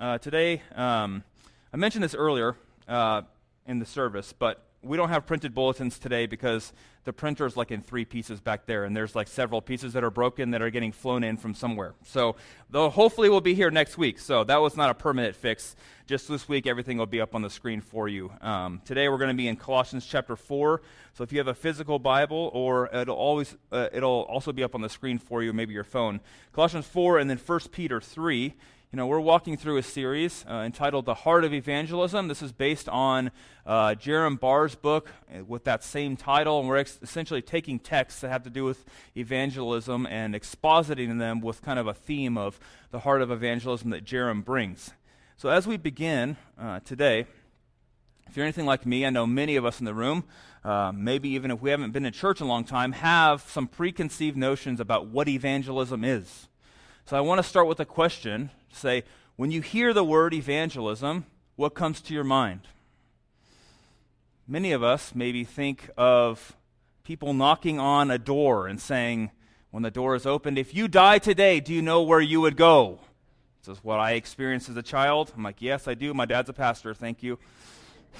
Uh, today, um, I mentioned this earlier uh, in the service, but we don't have printed bulletins today because the printer is like in three pieces back there, and there's like several pieces that are broken that are getting flown in from somewhere. So, though hopefully we'll be here next week. So that was not a permanent fix. Just this week, everything will be up on the screen for you. Um, today, we're going to be in Colossians chapter four. So if you have a physical Bible, or it'll always uh, it'll also be up on the screen for you, maybe your phone. Colossians four, and then First Peter three. You know, we're walking through a series uh, entitled The Heart of Evangelism. This is based on uh, Jerram Barrs' book uh, with that same title, and we're ex- essentially taking texts that have to do with evangelism and expositing them with kind of a theme of the heart of evangelism that Jerram brings. So, as we begin uh, today, if you're anything like me, I know many of us in the room, uh, maybe even if we haven't been in church a long time, have some preconceived notions about what evangelism is. So I want to start with a question. Say, when you hear the word evangelism, what comes to your mind? Many of us maybe think of people knocking on a door and saying, when the door is opened, if you die today, do you know where you would go? This is what I experienced as a child. I'm like, yes, I do. My dad's a pastor. Thank you.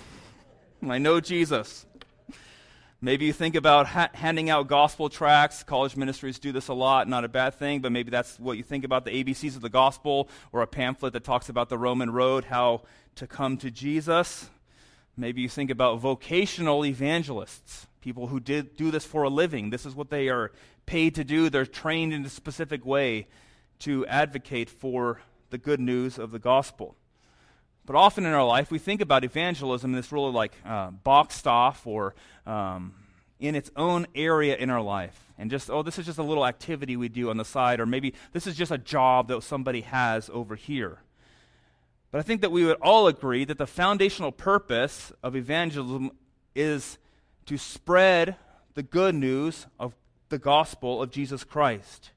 I know Jesus. Maybe you think about ha- handing out gospel tracts. College ministries do this a lot, not a bad thing, but maybe that's what you think about the ABCs of the gospel or a pamphlet that talks about the Roman road, how to come to Jesus. Maybe you think about vocational evangelists, people who did do this for a living. This is what they are paid to do. They're trained in a specific way to advocate for the good news of the gospel. But often in our life, we think about evangelism in this really like uh, boxed off or um, in its own area in our life. And just, oh, this is just a little activity we do on the side, or maybe this is just a job that somebody has over here. But I think that we would all agree that the foundational purpose of evangelism is to spread the good news of the gospel of Jesus Christ.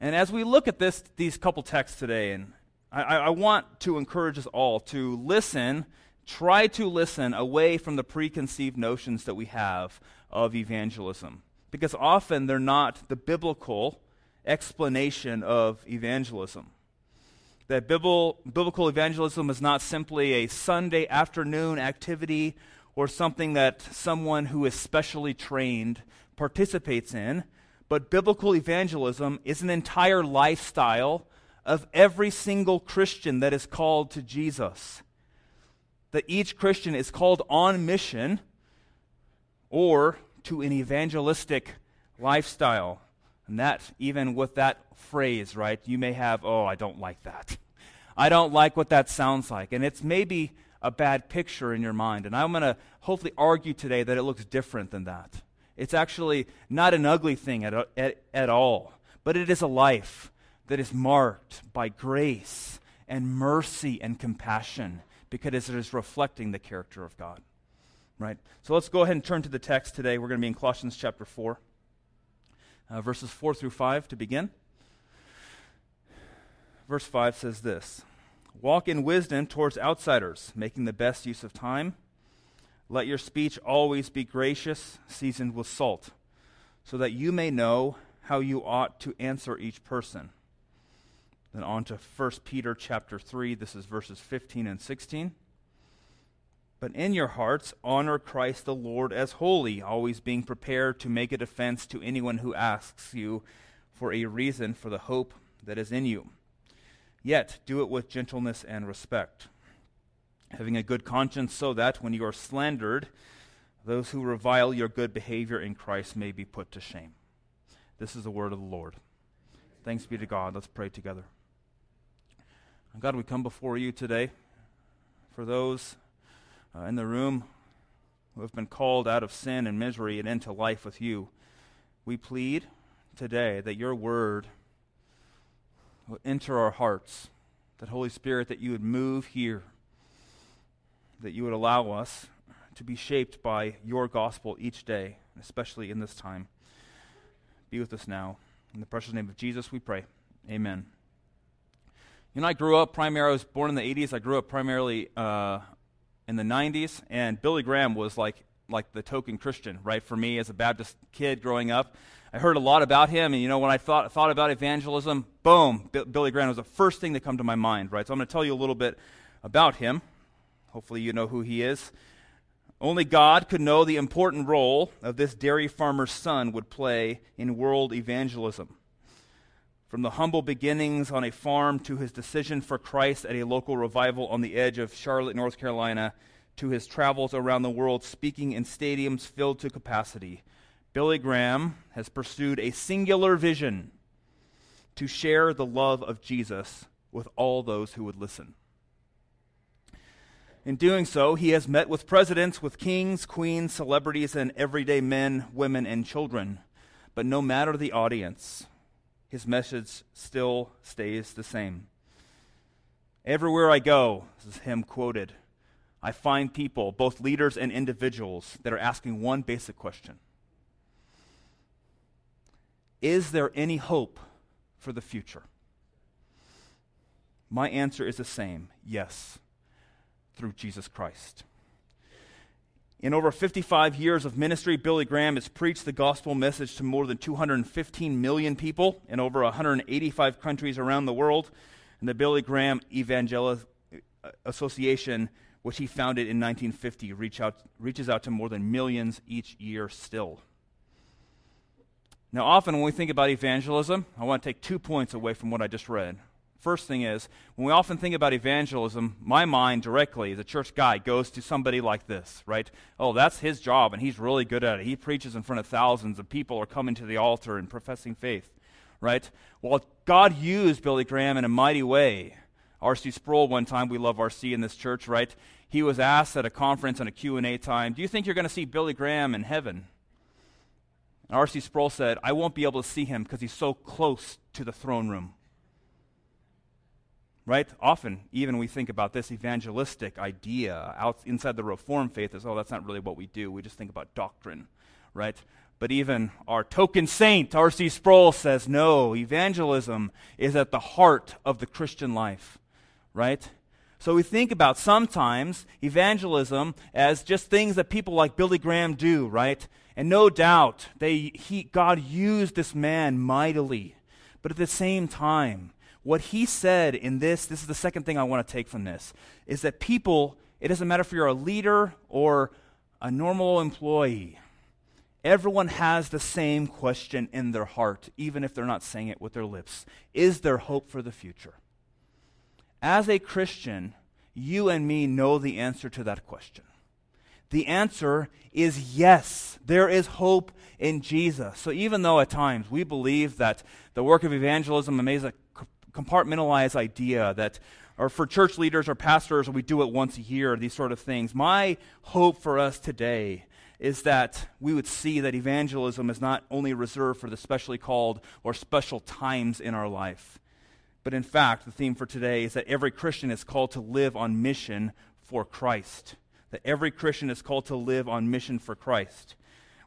And as we look at this, these couple texts today, and I, I want to encourage us all to listen, try to listen away from the preconceived notions that we have of evangelism. Because often they're not the biblical explanation of evangelism. That biblical evangelism is not simply a Sunday afternoon activity or something that someone who is specially trained participates in, but biblical evangelism is an entire lifestyle of every single Christian that is called to Jesus. That each Christian is called on mission or to an evangelistic lifestyle. And that, even with that phrase, right, you may have, oh, I don't like that. I don't like what that sounds like. And it's maybe a bad picture in your mind. And I'm going to hopefully argue today that it looks different than that. It's actually not an ugly thing at, at, at all, but it is a life that is marked by grace and mercy and compassion because it is reflecting the character of God. Right? So let's go ahead and turn to the text today. We're going to be in Colossians chapter 4, uh, verses 4 through 5 to begin. Verse 5 says this Walk in wisdom towards outsiders, making the best use of time. Let your speech always be gracious, seasoned with salt, so that you may know how you ought to answer each person. Then on to 1 Peter chapter 3. This is verses 15 and 16. But in your hearts, honor Christ the Lord as holy, always being prepared to make a defense to anyone who asks you for a reason for the hope that is in you. Yet do it with gentleness and respect, having a good conscience, so that when you are slandered, those who revile your good behavior in Christ may be put to shame. This is the word of the Lord. Thanks be to God. Let's pray together. God, we come before you today for those uh, in the room who have been called out of sin and misery and into life with you. We plead today that your word will enter our hearts, that Holy Spirit, that you would move here, that you would allow us to be shaped by your gospel each day, especially in this time. Be with us now. In the precious name of Jesus, we pray. Amen. You know, I grew up primarily, I was born in the 80s. I grew up primarily uh, in the 90s, and Billy Graham was like, like the token Christian, right? For me as a Baptist kid growing up, I heard a lot about him, and you know, when I thought, thought about evangelism, boom, B- Billy Graham was the first thing that come to my mind, right? So I'm going to tell you a little bit about him. Hopefully, you know who he is. Only God could know the important role of this dairy farmer's son would play in world evangelism. From the humble beginnings on a farm to his decision for Christ at a local revival on the edge of Charlotte, North Carolina, to his travels around the world speaking in stadiums filled to capacity, Billy Graham has pursued a singular vision to share the love of Jesus with all those who would listen. In doing so, he has met with presidents, with kings, queens, celebrities, and everyday men, women, and children. But no matter the audience, his message still stays the same. Everywhere I go, this is him quoted, I find people, both leaders and individuals, that are asking one basic question Is there any hope for the future? My answer is the same yes, through Jesus Christ. In over 55 years of ministry, Billy Graham has preached the gospel message to more than 215 million people in over 185 countries around the world. And the Billy Graham Evangelical Association, which he founded in 1950, reach out, reaches out to more than millions each year still. Now, often when we think about evangelism, I want to take two points away from what I just read. First thing is, when we often think about evangelism, my mind directly, as a church guy, goes to somebody like this, right? Oh, that's his job, and he's really good at it. He preaches in front of thousands of people are coming to the altar and professing faith, right? Well, God used Billy Graham in a mighty way. R.C. Sproul, one time, we love R.C. in this church, right? He was asked at a conference and a Q&A time, do you think you're going to see Billy Graham in heaven? And R.C. Sproul said, I won't be able to see him because he's so close to the throne room right? Often, even we think about this evangelistic idea out inside the Reformed faith as, oh, that's not really what we do. We just think about doctrine, right? But even our token saint, R.C. Sproul, says, no, evangelism is at the heart of the Christian life, right? So we think about sometimes evangelism as just things that people like Billy Graham do, right? And no doubt, they, he, God used this man mightily. But at the same time, what he said in this, this is the second thing I want to take from this, is that people, it doesn't matter if you're a leader or a normal employee, everyone has the same question in their heart, even if they're not saying it with their lips. Is there hope for the future? As a Christian, you and me know the answer to that question. The answer is yes. There is hope in Jesus. So even though at times we believe that the work of evangelism is a compartmentalized idea that or for church leaders or pastors, we do it once a year, these sort of things. My hope for us today is that we would see that evangelism is not only reserved for the specially called or special times in our life, but in fact, the theme for today is that every Christian is called to live on mission for Christ. That every Christian is called to live on mission for Christ.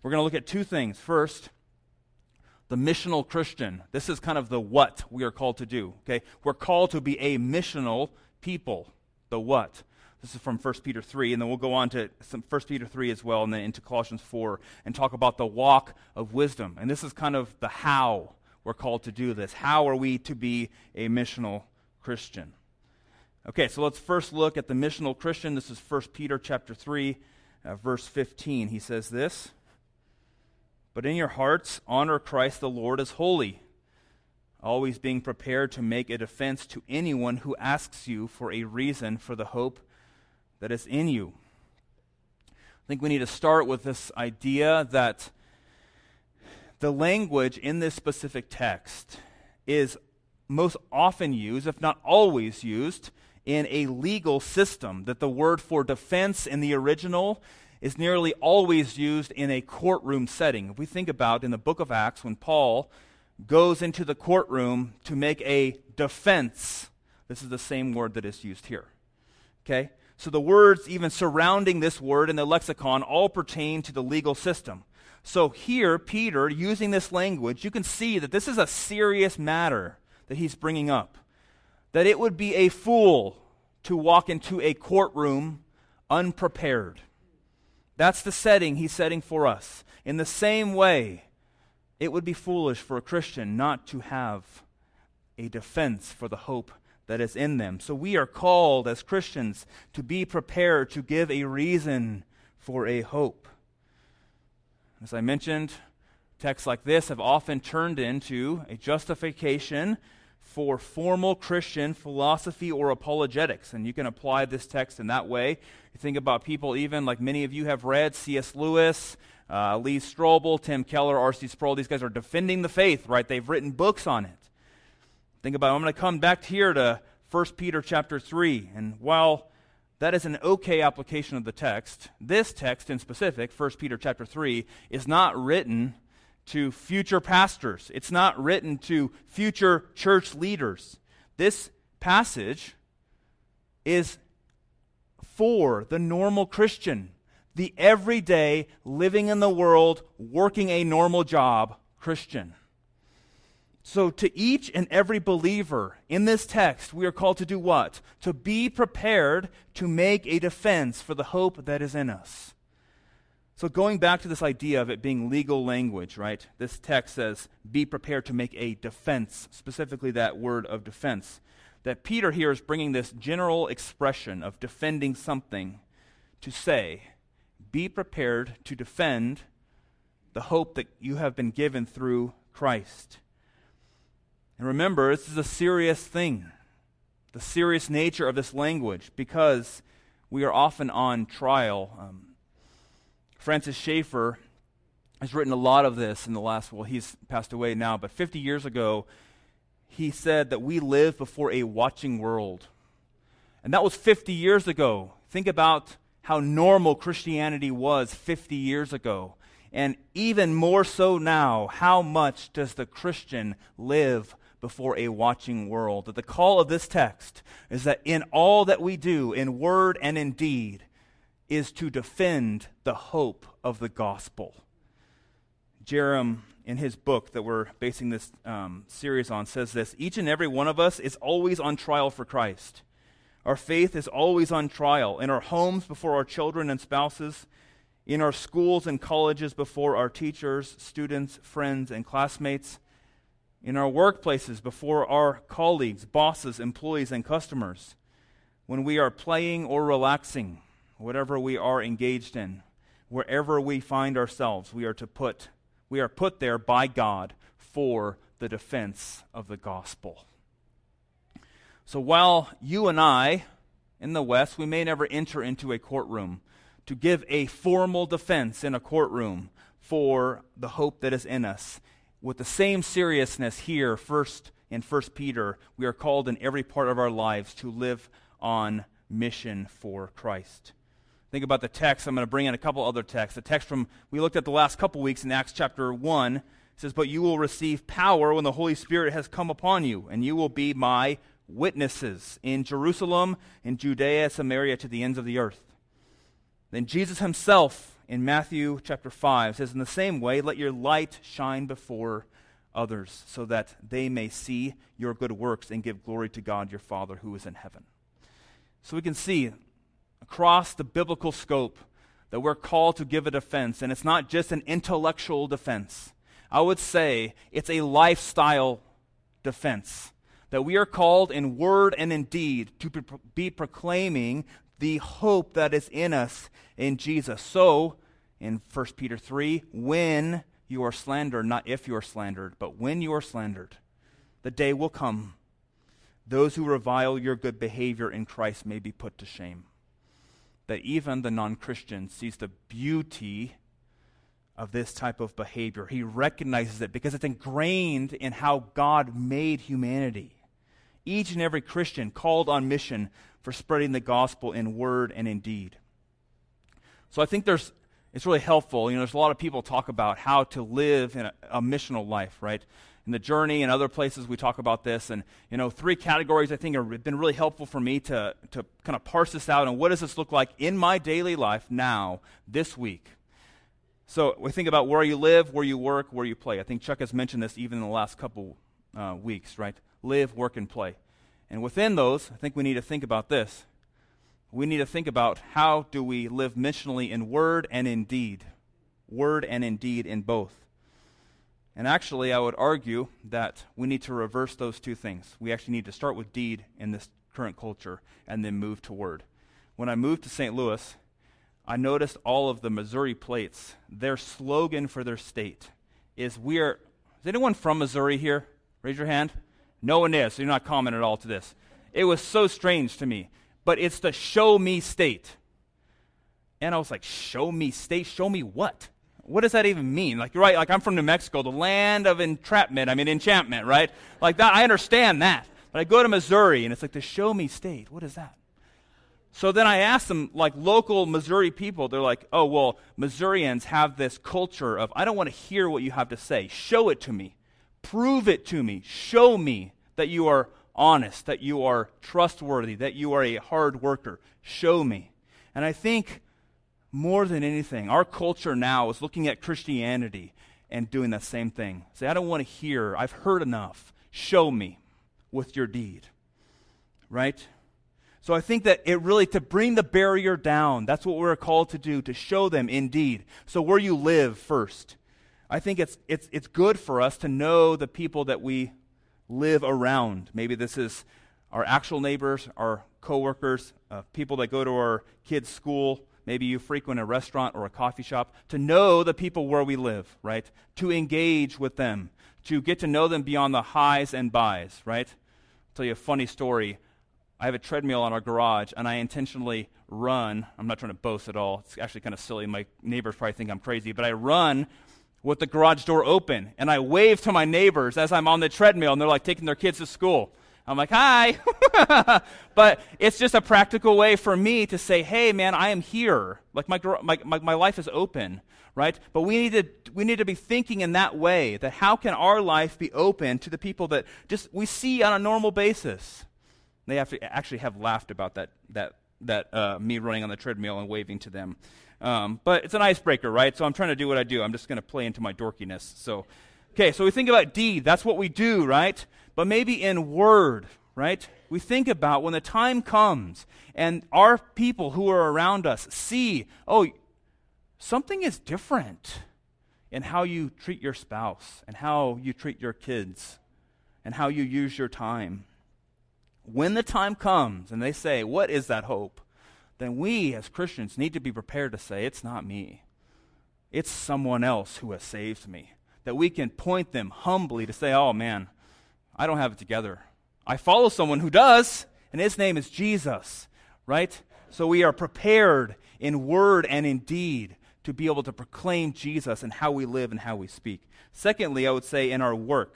We're going to look at two things. First, the missional Christian. This is kind of the what we are called to do. Okay? We're called to be a missional people. The what? This is from 1 Peter 3, and then we'll go on to some 1 Peter 3 as well, and then into Colossians 4, and talk about the walk of wisdom. And this is kind of the how we're called to do this. How are we to be a missional Christian? Okay, so let's first look at the missional Christian. This is 1 Peter chapter 3, uh, verse 15. He says this. But in your hearts, honor Christ the Lord as holy, always being prepared to make a defense to anyone who asks you for a reason for the hope that is in you. I think we need to start with this idea that the language in this specific text is most often used, if not always used, in a legal system. That the word for defense in the original is nearly always used in a courtroom setting. If we think about in the book of Acts, when Paul goes into the courtroom to make a defense, this is the same word that is used here. Okay? So the words even surrounding this word in the lexicon all pertain to the legal system. So here, Peter, using this language, you can see that this is a serious matter that he's bringing up. That it would be a fool to walk into a courtroom unprepared. That's the setting he's setting for us. In the same way, it would be foolish for a Christian not to have a defense for the hope that is in them. So we are called as Christians to be prepared to give a reason for a hope. As I mentioned, texts like this have often turned into a justification for formal Christian philosophy or apologetics. And you can apply this text in that way. You think about people, even like many of you have read, C.S. Lewis, uh, Lee Strobel, Tim Keller, R.C. Sproul. These guys are defending the faith, right? They've written books on it. Think about. I'm going to come back here to 1 Peter chapter 3. And while that is an okay application of the text, this text in specific, 1 Peter chapter 3, is not written to future pastors. It's not written to future church leaders. This passage is for the normal Christian, the everyday, living in the world, working a normal job Christian. So, to each and every believer in this text, we are called to do what? To be prepared to make a defense for the hope that is in us. So, going back to this idea of it being legal language, right? This text says, be prepared to make a defense, specifically that word of defense. That Peter here is bringing this general expression of defending something to say, be prepared to defend the hope that you have been given through Christ. And remember, this is a serious thing, the serious nature of this language, because we are often on trial. Um, Francis Schaeffer has written a lot of this in the last, well, he's passed away now, but 50 years ago, he said that we live before a watching world. And that was 50 years ago. Think about how normal Christianity was 50 years ago. And even more so now, how much does the Christian live before a watching world? That the call of this text is that in all that we do, in word and in deed, is to defend the hope of the gospel. Jerram, in his book that we're basing this um, series on, says this Each and every one of us is always on trial for Christ. Our faith is always on trial in our homes before our children and spouses, in our schools and colleges before our teachers, students, friends, and classmates, in our workplaces before our colleagues, bosses, employees, and customers, when we are playing or relaxing whatever we are engaged in, wherever we find ourselves, we are to put we are put there by God for the defense of the gospel. So while you and I in the West, we may never enter into a courtroom to give a formal defense in a courtroom for the hope that is in us. With the same seriousness here, first in First Peter, we are called in every part of our lives to live on mission for Christ think about the text, I'm going to bring in a couple other texts. The text from we looked at the last couple weeks in Acts chapter 1 says, But you will receive power when the Holy Spirit has come upon you, and you will be my witnesses in Jerusalem, in Judea, Samaria, to the ends of the earth. Then Jesus himself in Matthew chapter 5 says, In the same way, let your light shine before others, so that they may see your good works and give glory to God your Father who is in heaven. So we can see across the biblical scope that we're called to give a defense, and it's not just an intellectual defense. I would say it's a lifestyle defense. That we are called in word and in deed to be proclaiming the hope that is in us in Jesus. So, in 1 Peter 3, when you are slandered, not if you are slandered, but when you are slandered, the day will come. Those who revile your good behavior in Christ may be put to shame that even the non Christian sees the beauty of this type of behavior. He recognizes it because it's ingrained in how God made humanity. Each and every Christian called on mission for spreading the gospel in word and in deed. So I think there's it's really helpful. You know, there's a lot of people talk about how to live in a, a missional life, right? In the journey and other places we talk about this. And you know three categories i think have been really helpful for me to, to kind of parse this out. And what does this look like in my daily life now this week? So we think about where you live where you work where you play. I think chuck has mentioned this even in the last couple uh, weeks right? Live work and play. And within those i think we need to think about this. We need to think about how do we live missionally in word and in deed? Word and in deed in both And actually, I would argue that we need to reverse those two things. We actually need to start with deed in this current culture and then move to word. When I moved to St. Louis, I noticed all of the Missouri plates, their slogan for their state is we are. Is anyone from Missouri here? Raise your hand. No one is, so you're not common at all to this. It was so strange to me. But it's the show me state. And I was like, show me state? Show me what? What does that even mean? Like, you're right, like I'm from New Mexico, the land of entrapment, I mean, enchantment, right? Like that, I understand that. But I go to Missouri, and it's like the show me state. What is that? So then I asked them, like local Missouri people, they're like, oh, well, Missourians have this culture of, I don't want to hear what you have to say. Show it to me. Prove it to me. Show me that you are honest, that you are trustworthy, that you are a hard worker. Show me. And I think more than anything, our culture now is looking at Christianity and doing that same thing. Say, I don't want to hear. I've heard enough. Show me with your deed. Right? So I think that it really, to bring the barrier down, that's what we're called to do, to show them indeed. So where you live first. I think it's, it's, it's good for us to know the people that we live around. Maybe this is our actual neighbors, our coworkers, uh, people that go to our kids' school. Maybe you frequent a restaurant or a coffee shop. To know the people where we live, right? To engage with them, to get to know them beyond the highs and buys, right? I'll tell you a funny story. I have a treadmill in our garage, and I intentionally run. I'm not trying to boast at all. It's actually kind of silly. My neighbors probably think I'm crazy, but I run with the garage door open, and I wave to my neighbors as I'm on the treadmill, and they're like taking their kids to school. I'm like, hi. but it's just a practical way for me to say, hey, man, I am here. Like, my, my, my, my life is open, right? But we need, to, we need to be thinking in that way that how can our life be open to the people that just we see on a normal basis? They have to actually have laughed about that, that, that uh, me running on the treadmill and waving to them. Um, but it's an icebreaker, right? So I'm trying to do what I do. I'm just going to play into my dorkiness. So, okay, so we think about deed. That's what we do, right? But maybe in word, right? We think about when the time comes and our people who are around us see, oh, something is different in how you treat your spouse and how you treat your kids and how you use your time. When the time comes and they say, What is that hope? then we as Christians need to be prepared to say, It's not me. It's someone else who has saved me. That we can point them humbly to say, Oh man, I don't have it together. I follow someone who does, and his name is Jesus, right? So we are prepared in word and in deed to be able to proclaim Jesus and how we live and how we speak. Secondly, I would say in our work.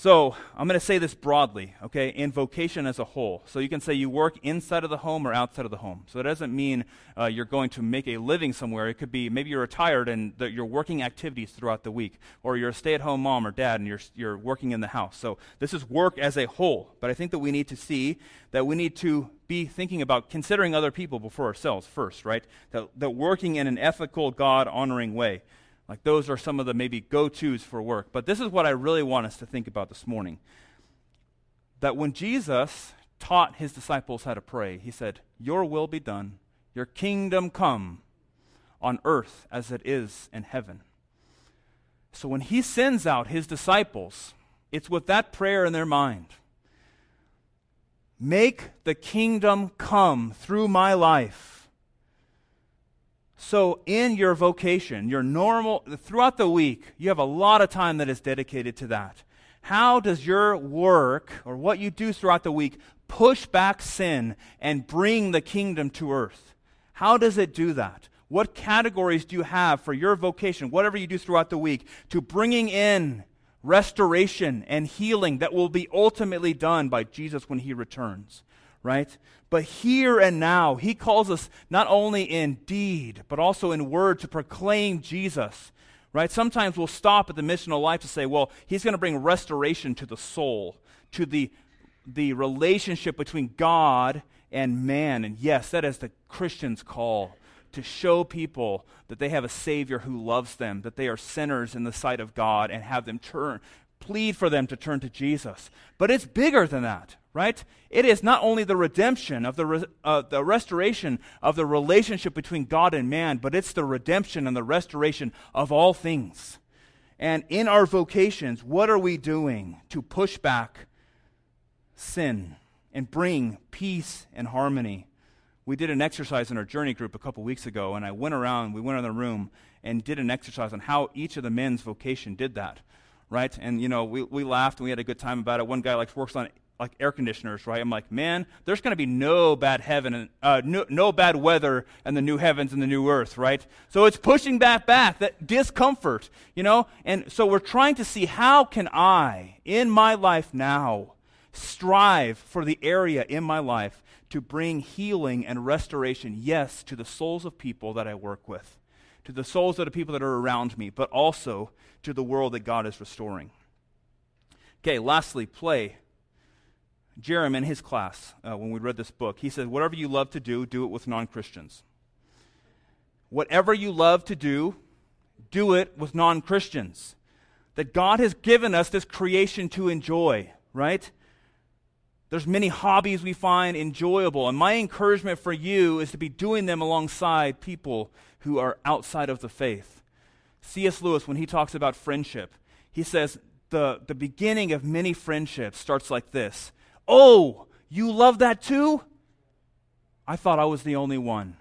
So I'm going to say this broadly, okay, in vocation as a whole. So you can say you work inside of the home or outside of the home. So it doesn't mean uh, you're going to make a living somewhere. It could be maybe you're retired and the, you're working activities throughout the week, or you're a stay-at-home mom or dad and you're you're working in the house. So this is work as a whole. But I think that we need to see that we need to be thinking about considering other people before ourselves first, right? That, that working in an ethical, God-honoring way. Like those are some of the maybe go tos for work. But this is what I really want us to think about this morning. That when Jesus taught his disciples how to pray, he said, Your will be done, your kingdom come on earth as it is in heaven. So when he sends out his disciples, it's with that prayer in their mind. Make the kingdom come through my life so, in your vocation, your normal, throughout the week, you have a lot of time that is dedicated to that. How does your work or what you do throughout the week push back sin and bring the kingdom to earth? How does it do that? What categories do you have for your vocation, whatever you do throughout the week, to bringing in restoration and healing that will be ultimately done by Jesus when he returns? right? But here and now, he calls us not only in deed, but also in word to proclaim Jesus, right? Sometimes we'll stop at the missional life to say, well, he's going to bring restoration to the soul, to the, the relationship between God and man. And yes, that is the Christian's call to show people that they have a Savior who loves them, that they are sinners in the sight of God, and have them turn, plead for them to turn to Jesus. But it's bigger than that, right? It is not only the redemption of the, re- uh, the restoration of the relationship between God and man, but it's the redemption and the restoration of all things. And in our vocations, what are we doing to push back sin and bring peace and harmony? We did an exercise in our journey group a couple weeks ago, and I went around, we went in the room and did an exercise on how each of the men's vocation did that, right? And, you know, we, we laughed and we had a good time about it. One guy like works on like air conditioners, right? I'm like, man, there's going to be no bad heaven, and, uh, no, no bad weather and the new heavens and the new earth, right? So it's pushing that back, that discomfort, you know? And so we're trying to see how can I, in my life now, strive for the area in my life to bring healing and restoration, yes, to the souls of people that I work with, to the souls of the people that are around me, but also to the world that God is restoring. Okay, lastly, play. Jerram in his class, uh, when we read this book, he said, Whatever you love to do, do it with non Christians. Whatever you love to do, do it with non Christians. That God has given us this creation to enjoy, right? There's many hobbies we find enjoyable, and my encouragement for you is to be doing them alongside people who are outside of the faith. C.S. Lewis, when he talks about friendship, he says the, the beginning of many friendships starts like this Oh, you love that too? I thought I was the only one.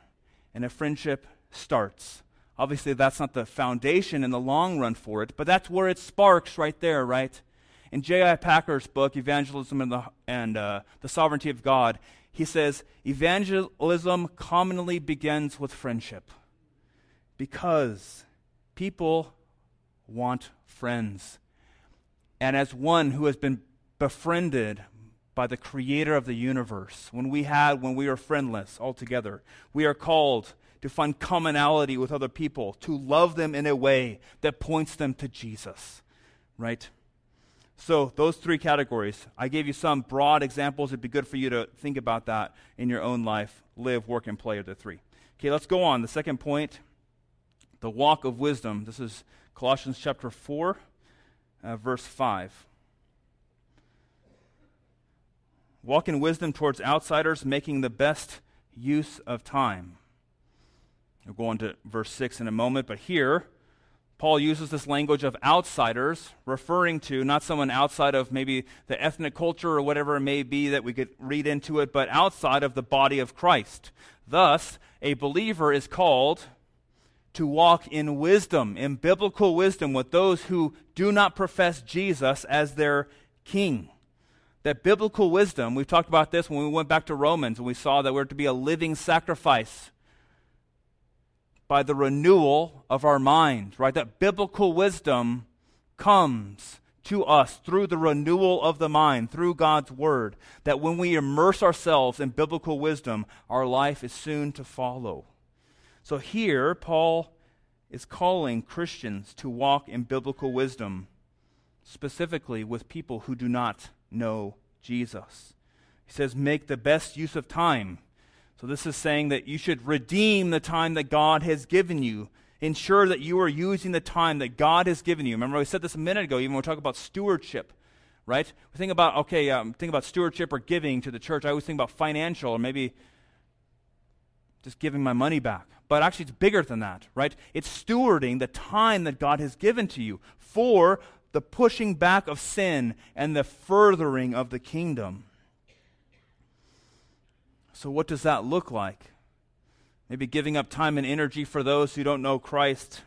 And a friendship starts. Obviously, that's not the foundation in the long run for it, but that's where it sparks right there, right? In J.I. Packer's book, Evangelism and, the, and uh, the Sovereignty of God, he says, Evangelism commonly begins with friendship because people want friends. And as one who has been befriended by the creator of the universe, when we had when we were friendless altogether. We are called to find commonality with other people, to love them in a way that points them to Jesus. Right? So, those three categories. I gave you some broad examples. It'd be good for you to think about that in your own life. Live, work, and play are the three. Okay, let's go on. The second point the walk of wisdom. This is Colossians chapter 4, uh, verse 5. Walk in wisdom towards outsiders, making the best use of time. We'll go on to verse 6 in a moment, but here, Paul uses this language of outsiders, referring to not someone outside of maybe the ethnic culture or whatever it may be that we could read into it, but outside of the body of Christ. Thus, a believer is called to walk in wisdom, in biblical wisdom, with those who do not profess Jesus as their king that biblical wisdom, we've talked about this when we went back to Romans and we saw that we're to be a living sacrifice by the renewal of our mind, right? That biblical wisdom comes to us through the renewal of the mind, through God's word. That when we immerse ourselves in biblical wisdom, our life is soon to follow. So here, Paul is calling Christians to walk in biblical wisdom, specifically with people who do not know Jesus. He says, make the best use of time. So this is saying that you should redeem the time that God has given you. Ensure that you are using the time that God has given you. Remember, we said this a minute ago, even when we talk about stewardship, right? We think about, okay, um, think about stewardship or giving to the church. I always think about financial or maybe just giving my money back. But actually, it's bigger than that, right? It's stewarding the time that God has given to you for the pushing back of sin and the furthering of the kingdom. So, what does that look like? Maybe giving up time and energy for those who don't know Christ,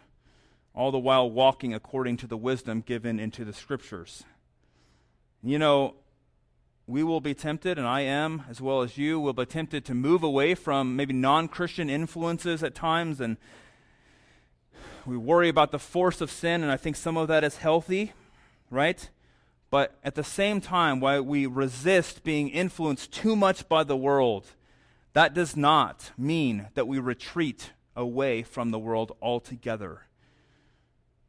all the while walking according to the wisdom given into the scriptures. You know, we will be tempted, and I am, as well as you, will be tempted to move away from maybe non Christian influences at times. And we worry about the force of sin, and I think some of that is healthy right? But at the same time, while we resist being influenced too much by the world, that does not mean that we retreat away from the world altogether.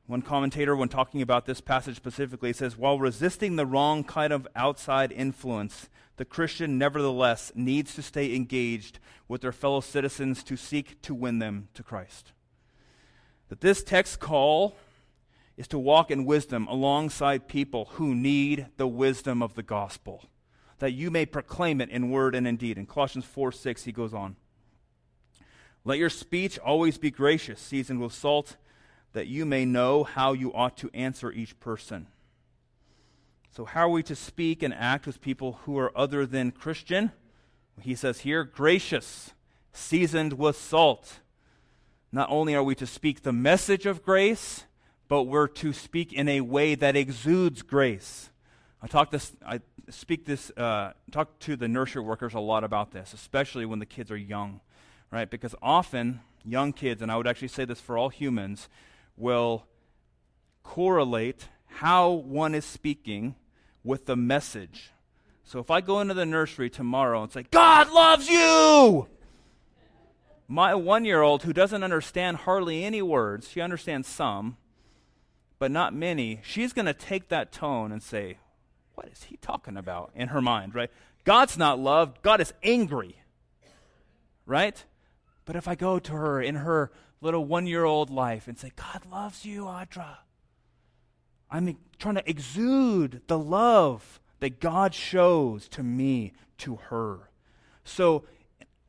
One commentator, when talking about this passage specifically, says while resisting the wrong kind of outside influence, the Christian nevertheless needs to stay engaged with their fellow citizens to seek to win them to Christ. That this text call is to walk in wisdom alongside people who need the wisdom of the gospel, that you may proclaim it in word and in deed. In Colossians 4 6, he goes on. Let your speech always be gracious, seasoned with salt, that you may know how you ought to answer each person. So, how are we to speak and act with people who are other than Christian? He says here, gracious, seasoned with salt. Not only are we to speak the message of grace, but we're to speak in a way that exudes grace. I talk this, I speak this, uh, talk to the nursery workers a lot about this, especially when the kids are young, right? Because often young kids, and I would actually say this for all humans, will correlate how one is speaking with the message. So if I go into the nursery tomorrow and say, God loves you, my one year old who doesn't understand hardly any words, she understands some, but not many, she's going to take that tone and say, What is he talking about in her mind, right? God's not loved, God is angry, right? But if I go to her in her little one year old life and say, God loves you, Audra, I'm trying to exude the love that God shows to me, to her. So,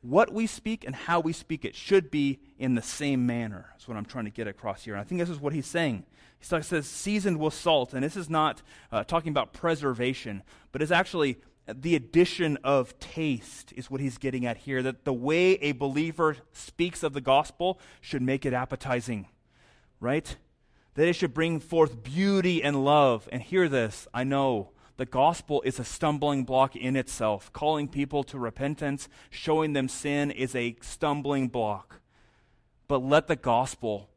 what we speak and how we speak it should be in the same manner. That's what I'm trying to get across here. And I think this is what he's saying. He says, seasoned with salt. And this is not uh, talking about preservation, but it's actually the addition of taste is what he's getting at here. That the way a believer speaks of the gospel should make it appetizing, right? That it should bring forth beauty and love. And hear this I know the gospel is a stumbling block in itself. Calling people to repentance, showing them sin is a stumbling block. But let the gospel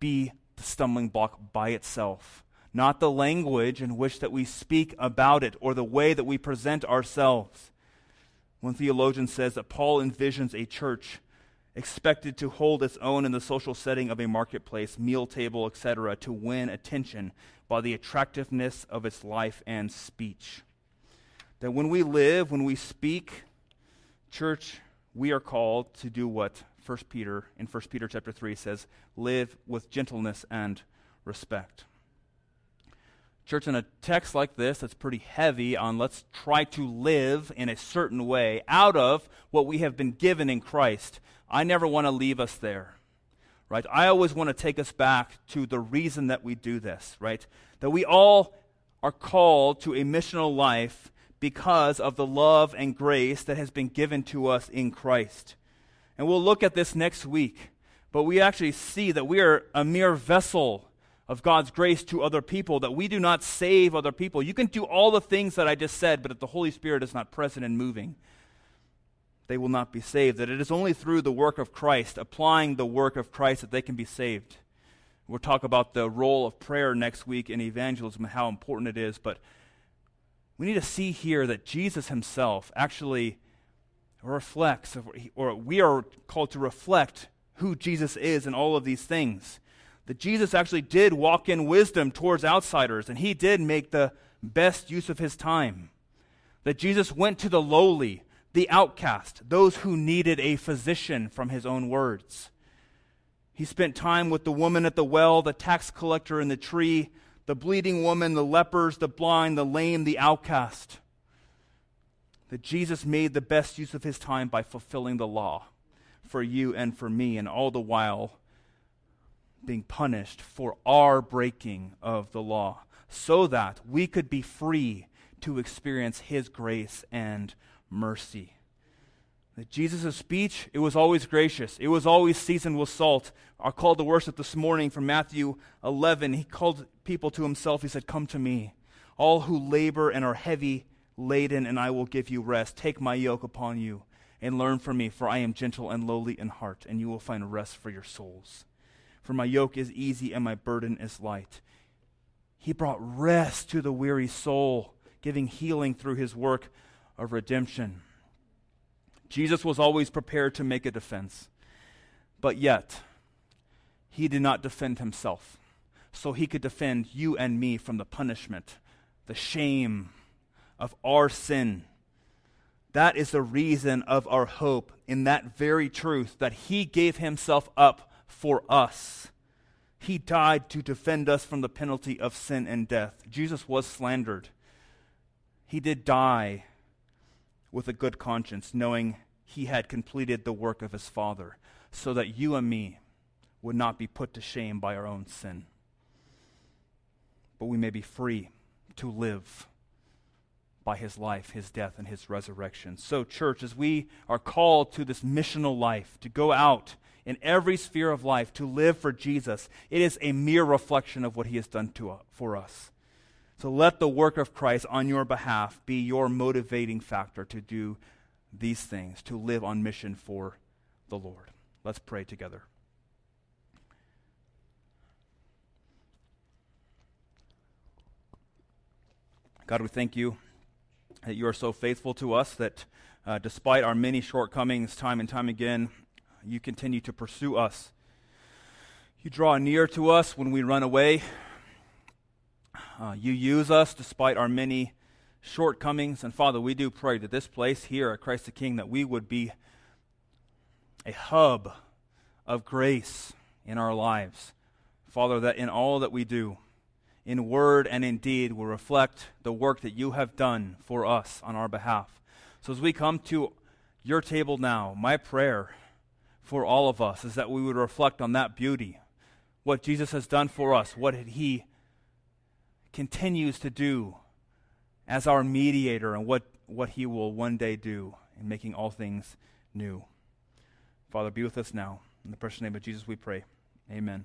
be the stumbling block by itself not the language in which that we speak about it or the way that we present ourselves. One theologian says that Paul envisions a church expected to hold its own in the social setting of a marketplace, meal table, etc., to win attention by the attractiveness of its life and speech. That when we live, when we speak, church, we are called to do what 1 Peter in 1 Peter chapter 3 says, live with gentleness and respect. Church, in a text like this that's pretty heavy on let's try to live in a certain way out of what we have been given in Christ, I never want to leave us there. Right? I always want to take us back to the reason that we do this, right? That we all are called to a missional life because of the love and grace that has been given to us in Christ. And we'll look at this next week, but we actually see that we are a mere vessel of God's grace to other people, that we do not save other people. You can do all the things that I just said, but if the Holy Spirit is not present and moving, they will not be saved. That it is only through the work of Christ, applying the work of Christ, that they can be saved. We'll talk about the role of prayer next week in evangelism and how important it is, but we need to see here that Jesus himself actually reflects, or we are called to reflect who Jesus is in all of these things that Jesus actually did walk in wisdom towards outsiders, and he did make the best use of his time. That Jesus went to the lowly, the outcast, those who needed a physician from his own words. He spent time with the woman at the well, the tax collector in the tree, the bleeding woman, the lepers, the blind, the lame, the outcast. That Jesus made the best use of his time by fulfilling the law for you and for me, and all the while being punished for our breaking of the law, so that we could be free to experience his grace and mercy. That Jesus' speech, it was always gracious. It was always seasoned with salt. Our call to worship this morning from Matthew 11, he called people to himself. He said, Come to me, all who labor and are heavy laden, and I will give you rest. Take my yoke upon you and learn from me, for I am gentle and lowly in heart, and you will find rest for your souls for my yoke is easy and my burden is light. He brought rest to the weary soul, giving healing through his work of redemption. Jesus was always prepared to make a defense, but yet he did not defend himself, so he could defend you and me from the punishment, the shame of our sin. That is the reason of our hope in that very truth that he gave himself up for us. He died to defend us from the penalty of sin and death. Jesus was slandered. He did die with a good conscience, knowing he had completed the work of his Father, so that you and me would not be put to shame by our own sin, but we may be free to live by his life, his death, and his resurrection. So, church, as we are called to this missional life, to go out in every sphere of life, to live for Jesus, it is a mere reflection of what he has done to, for us. So let the work of Christ on your behalf be your motivating factor to do these things, to live on mission for the Lord. Let's pray together. God, we thank you that you are so faithful to us that uh, despite our many shortcomings, time and time again, you continue to pursue us. You draw near to us when we run away. Uh, you use us despite our many shortcomings. And Father, we do pray that this place here at Christ the King, that we would be a hub of grace in our lives. Father, that in all that we do, in word and in deed will reflect the work that you have done for us on our behalf. So as we come to your table now, my prayer for all of us is that we would reflect on that beauty, what Jesus has done for us, what he continues to do as our mediator, and what, what he will one day do in making all things new. Father, be with us now. In the precious name of Jesus we pray. Amen.